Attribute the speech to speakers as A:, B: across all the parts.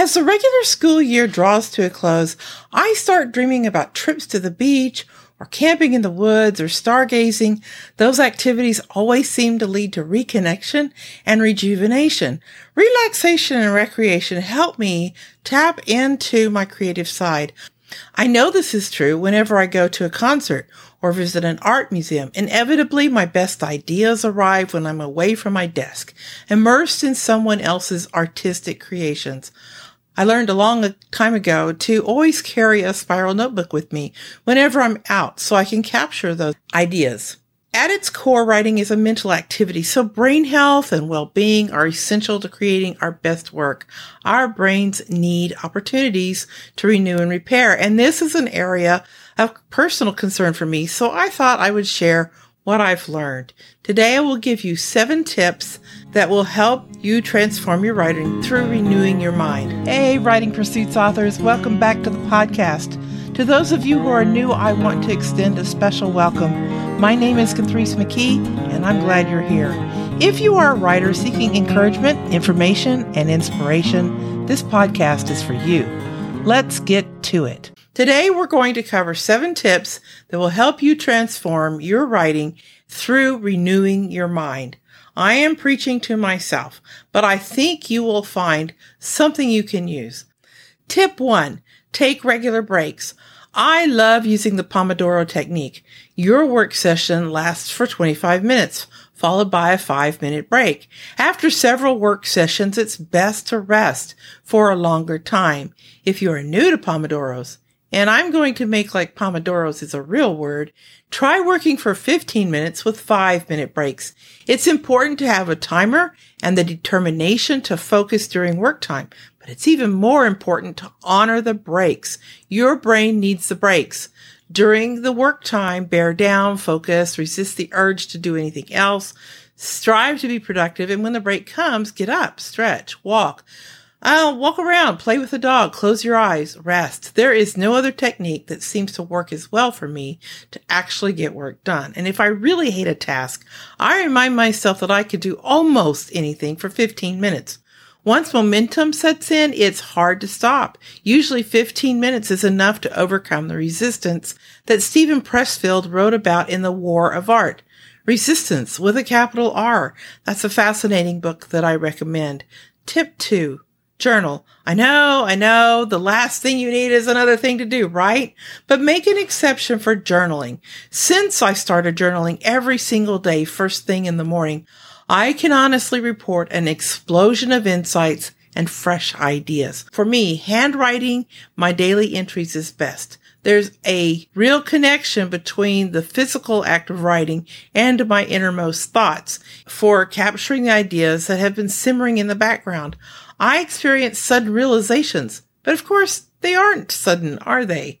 A: As the regular school year draws to a close, I start dreaming about trips to the beach or camping in the woods or stargazing. Those activities always seem to lead to reconnection and rejuvenation. Relaxation and recreation help me tap into my creative side. I know this is true whenever I go to a concert or visit an art museum. Inevitably, my best ideas arrive when I'm away from my desk, immersed in someone else's artistic creations. I learned a long time ago to always carry a spiral notebook with me whenever I'm out so I can capture those ideas. At its core, writing is a mental activity, so brain health and well-being are essential to creating our best work. Our brains need opportunities to renew and repair, and this is an area of personal concern for me, so I thought I would share what I've learned. Today I will give you seven tips that will help you transform your writing through renewing your mind. Hey, Writing Pursuits authors, welcome back to the podcast. To those of you who are new, I want to extend a special welcome. My name is Kathrese McKee, and I'm glad you're here. If you are a writer seeking encouragement, information, and inspiration, this podcast is for you. Let's get to it. Today, we're going to cover seven tips that will help you transform your writing through renewing your mind. I am preaching to myself, but I think you will find something you can use. Tip one, take regular breaks. I love using the Pomodoro technique. Your work session lasts for 25 minutes, followed by a five minute break. After several work sessions, it's best to rest for a longer time. If you are new to Pomodoros, and I'm going to make like Pomodoros is a real word, try working for 15 minutes with five minute breaks. It's important to have a timer and the determination to focus during work time, but it's even more important to honor the breaks. Your brain needs the breaks. During the work time, bear down, focus, resist the urge to do anything else, strive to be productive, and when the break comes, get up, stretch, walk. I'll walk around, play with the dog, close your eyes, rest. There is no other technique that seems to work as well for me to actually get work done. And if I really hate a task, I remind myself that I could do almost anything for 15 minutes. Once momentum sets in, it's hard to stop. Usually 15 minutes is enough to overcome the resistance that Steven Pressfield wrote about in The War of Art. Resistance with a capital R. That's a fascinating book that I recommend. Tip two Journal. I know, I know, the last thing you need is another thing to do, right? But make an exception for journaling. Since I started journaling every single day, first thing in the morning, I can honestly report an explosion of insights and fresh ideas. For me, handwriting my daily entries is best. There's a real connection between the physical act of writing and my innermost thoughts for capturing ideas that have been simmering in the background. I experience sudden realizations, but of course they aren't sudden, are they?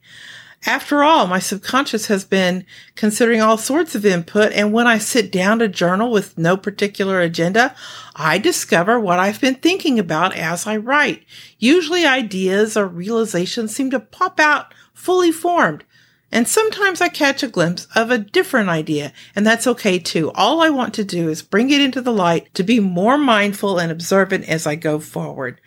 A: After all, my subconscious has been considering all sorts of input. And when I sit down to journal with no particular agenda, I discover what I've been thinking about as I write. Usually ideas or realizations seem to pop out fully formed. And sometimes I catch a glimpse of a different idea, and that's okay too. All I want to do is bring it into the light to be more mindful and observant as I go forward.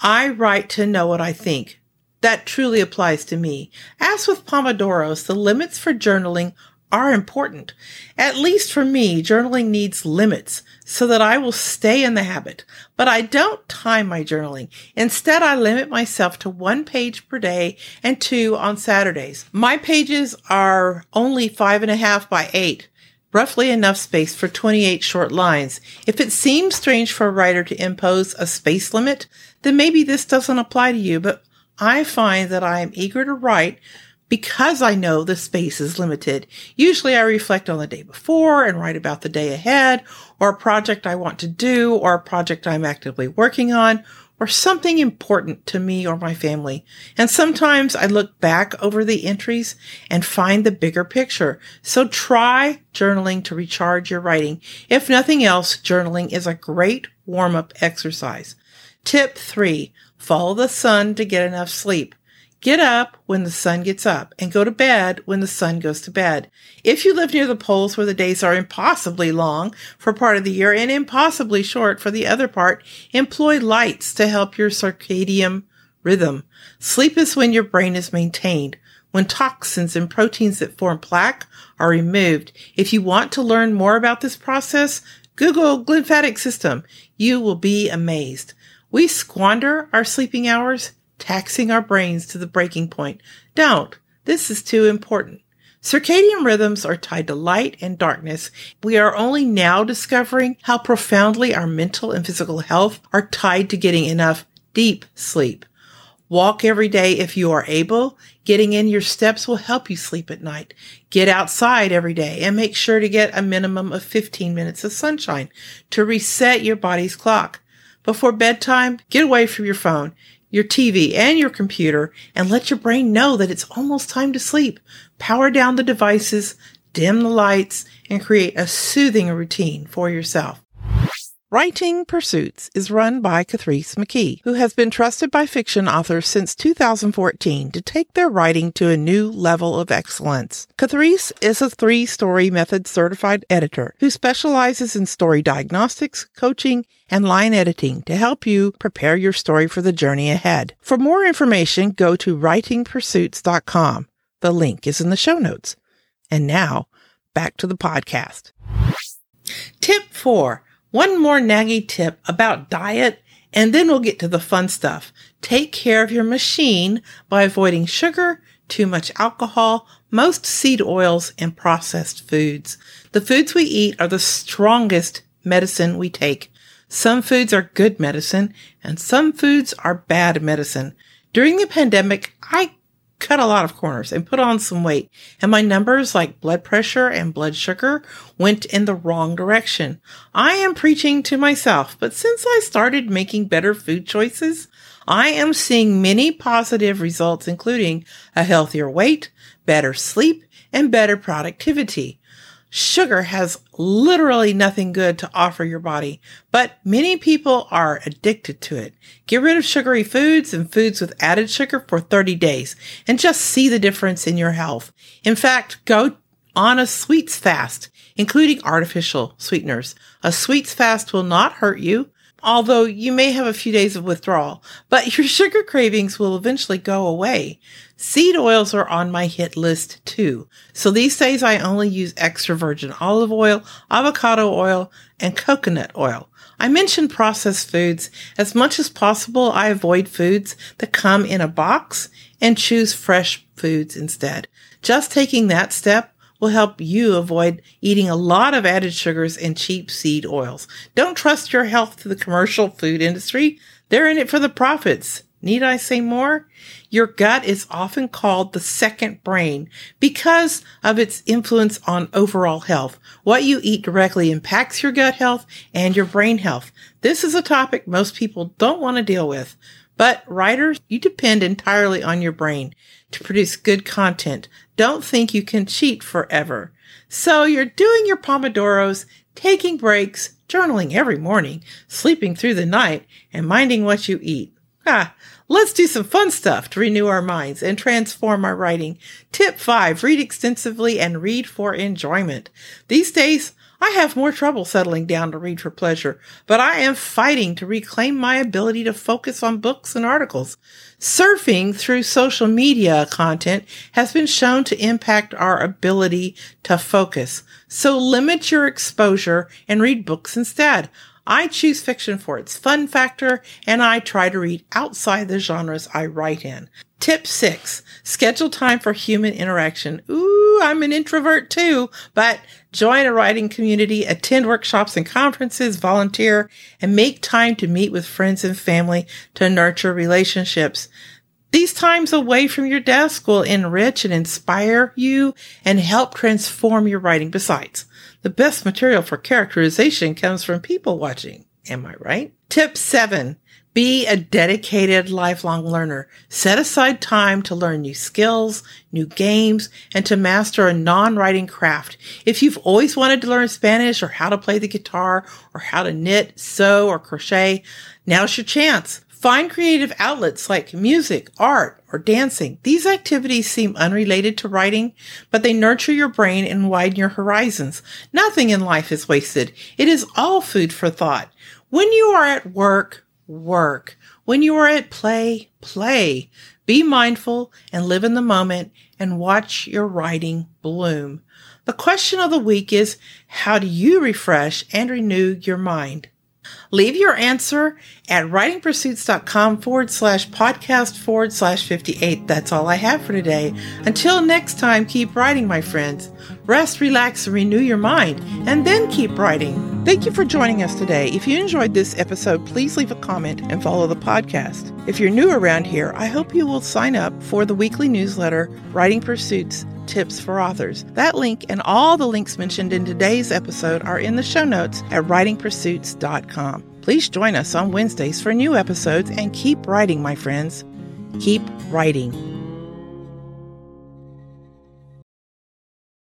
A: I write to know what I think. That truly applies to me. As with Pomodoros, the limits for journaling are important. At least for me, journaling needs limits so that I will stay in the habit. But I don't time my journaling. Instead, I limit myself to one page per day and two on Saturdays. My pages are only five and a half by eight. Roughly enough space for 28 short lines. If it seems strange for a writer to impose a space limit, then maybe this doesn't apply to you, but I find that I am eager to write because I know the space is limited. Usually I reflect on the day before and write about the day ahead or a project I want to do or a project I'm actively working on or something important to me or my family. And sometimes I look back over the entries and find the bigger picture. So try journaling to recharge your writing. If nothing else, journaling is a great warm up exercise. Tip three, follow the sun to get enough sleep. Get up when the sun gets up and go to bed when the sun goes to bed. If you live near the poles where the days are impossibly long for part of the year and impossibly short for the other part, employ lights to help your circadian rhythm. Sleep is when your brain is maintained, when toxins and proteins that form plaque are removed. If you want to learn more about this process, Google glymphatic system. You will be amazed. We squander our sleeping hours taxing our brains to the breaking point. Don't. This is too important. Circadian rhythms are tied to light and darkness. We are only now discovering how profoundly our mental and physical health are tied to getting enough deep sleep. Walk every day if you are able. Getting in your steps will help you sleep at night. Get outside every day and make sure to get a minimum of 15 minutes of sunshine to reset your body's clock. Before bedtime, get away from your phone your TV and your computer and let your brain know that it's almost time to sleep. Power down the devices, dim the lights, and create a soothing routine for yourself. Writing Pursuits is run by Kathrese McKee, who has been trusted by fiction authors since 2014 to take their writing to a new level of excellence. Kathrese is a three-story method certified editor who specializes in story diagnostics, coaching, and line editing to help you prepare your story for the journey ahead. For more information, go to writingpursuits.com. The link is in the show notes. And now, back to the podcast. Tip four one more naggy tip about diet, and then we'll get to the fun stuff. Take care of your machine by avoiding sugar, too much alcohol, most seed oils, and processed foods. The foods we eat are the strongest medicine we take. Some foods are good medicine, and some foods are bad medicine. During the pandemic, I cut a lot of corners and put on some weight. And my numbers like blood pressure and blood sugar went in the wrong direction. I am preaching to myself, but since I started making better food choices, I am seeing many positive results, including a healthier weight, better sleep, and better productivity. Sugar has literally nothing good to offer your body, but many people are addicted to it. Get rid of sugary foods and foods with added sugar for 30 days and just see the difference in your health. In fact, go on a sweets fast, including artificial sweeteners. A sweets fast will not hurt you although you may have a few days of withdrawal, but your sugar cravings will eventually go away. Seed oils are on my hit list too. So these days I only use extra virgin olive oil, avocado oil, and coconut oil. I mentioned processed foods. As much as possible, I avoid foods that come in a box and choose fresh foods instead. Just taking that step will help you avoid eating a lot of added sugars and cheap seed oils. Don't trust your health to the commercial food industry. They're in it for the profits. Need I say more? Your gut is often called the second brain because of its influence on overall health. What you eat directly impacts your gut health and your brain health. This is a topic most people don't want to deal with. But writers, you depend entirely on your brain to produce good content. Don't think you can cheat forever. So you're doing your Pomodoros, taking breaks, journaling every morning, sleeping through the night, and minding what you eat. Ah, let's do some fun stuff to renew our minds and transform our writing. Tip five, read extensively and read for enjoyment. These days, I have more trouble settling down to read for pleasure, but I am fighting to reclaim my ability to focus on books and articles. Surfing through social media content has been shown to impact our ability to focus. So limit your exposure and read books instead. I choose fiction for its fun factor and I try to read outside the genres I write in. Tip six, schedule time for human interaction. Ooh, I'm an introvert too, but join a writing community, attend workshops and conferences, volunteer, and make time to meet with friends and family to nurture relationships. These times away from your desk will enrich and inspire you and help transform your writing. Besides, the best material for characterization comes from people watching. Am I right? Tip seven. Be a dedicated lifelong learner. Set aside time to learn new skills, new games, and to master a non-writing craft. If you've always wanted to learn Spanish or how to play the guitar or how to knit, sew, or crochet, now's your chance. Find creative outlets like music, art, or dancing. These activities seem unrelated to writing, but they nurture your brain and widen your horizons. Nothing in life is wasted. It is all food for thought. When you are at work, work. When you are at play, play. Be mindful and live in the moment and watch your writing bloom. The question of the week is, how do you refresh and renew your mind? Leave your answer at writingpursuits.com forward slash podcast forward slash 58. That's all I have for today. Until next time, keep writing, my friends. Rest, relax, and renew your mind, and then keep writing. Thank you for joining us today. If you enjoyed this episode, please leave a comment and follow the podcast. If you're new around here, I hope you will sign up for the weekly newsletter, Writing Pursuits tips for authors. That link and all the links mentioned in today's episode are in the show notes at writingpursuits.com. Please join us on Wednesdays for new episodes and keep writing, my friends. Keep writing.